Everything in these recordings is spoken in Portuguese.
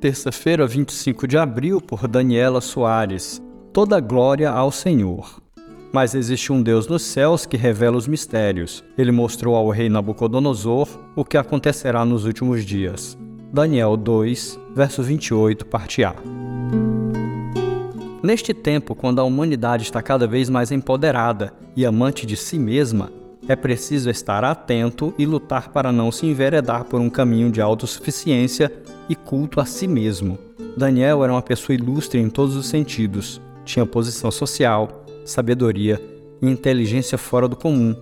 Terça-feira, 25 de abril, por Daniela Soares. Toda glória ao Senhor. Mas existe um Deus nos céus que revela os mistérios. Ele mostrou ao rei Nabucodonosor o que acontecerá nos últimos dias. Daniel 2, verso 28, parte A. Neste tempo, quando a humanidade está cada vez mais empoderada e amante de si mesma, é preciso estar atento e lutar para não se enveredar por um caminho de autossuficiência e culto a si mesmo. Daniel era uma pessoa ilustre em todos os sentidos. Tinha posição social, sabedoria e inteligência fora do comum.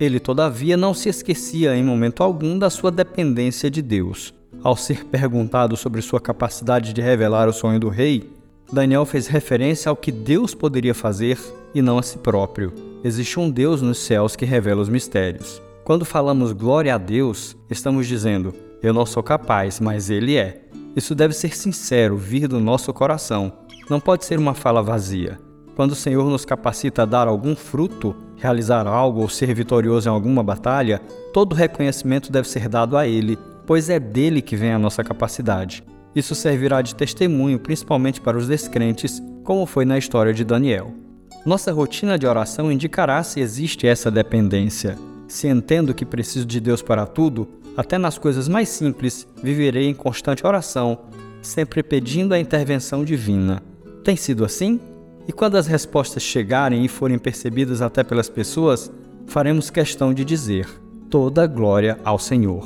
Ele, todavia, não se esquecia em momento algum da sua dependência de Deus. Ao ser perguntado sobre sua capacidade de revelar o sonho do rei, Daniel fez referência ao que Deus poderia fazer e não a si próprio. Existe um Deus nos céus que revela os mistérios. Quando falamos glória a Deus, estamos dizendo: eu não sou capaz, mas Ele é. Isso deve ser sincero, vir do nosso coração. Não pode ser uma fala vazia. Quando o Senhor nos capacita a dar algum fruto, realizar algo ou ser vitorioso em alguma batalha, todo reconhecimento deve ser dado a Ele, pois é dele que vem a nossa capacidade. Isso servirá de testemunho principalmente para os descrentes, como foi na história de Daniel. Nossa rotina de oração indicará se existe essa dependência. Se entendo que preciso de Deus para tudo, até nas coisas mais simples, viverei em constante oração, sempre pedindo a intervenção divina. Tem sido assim? E quando as respostas chegarem e forem percebidas até pelas pessoas, faremos questão de dizer: toda glória ao Senhor.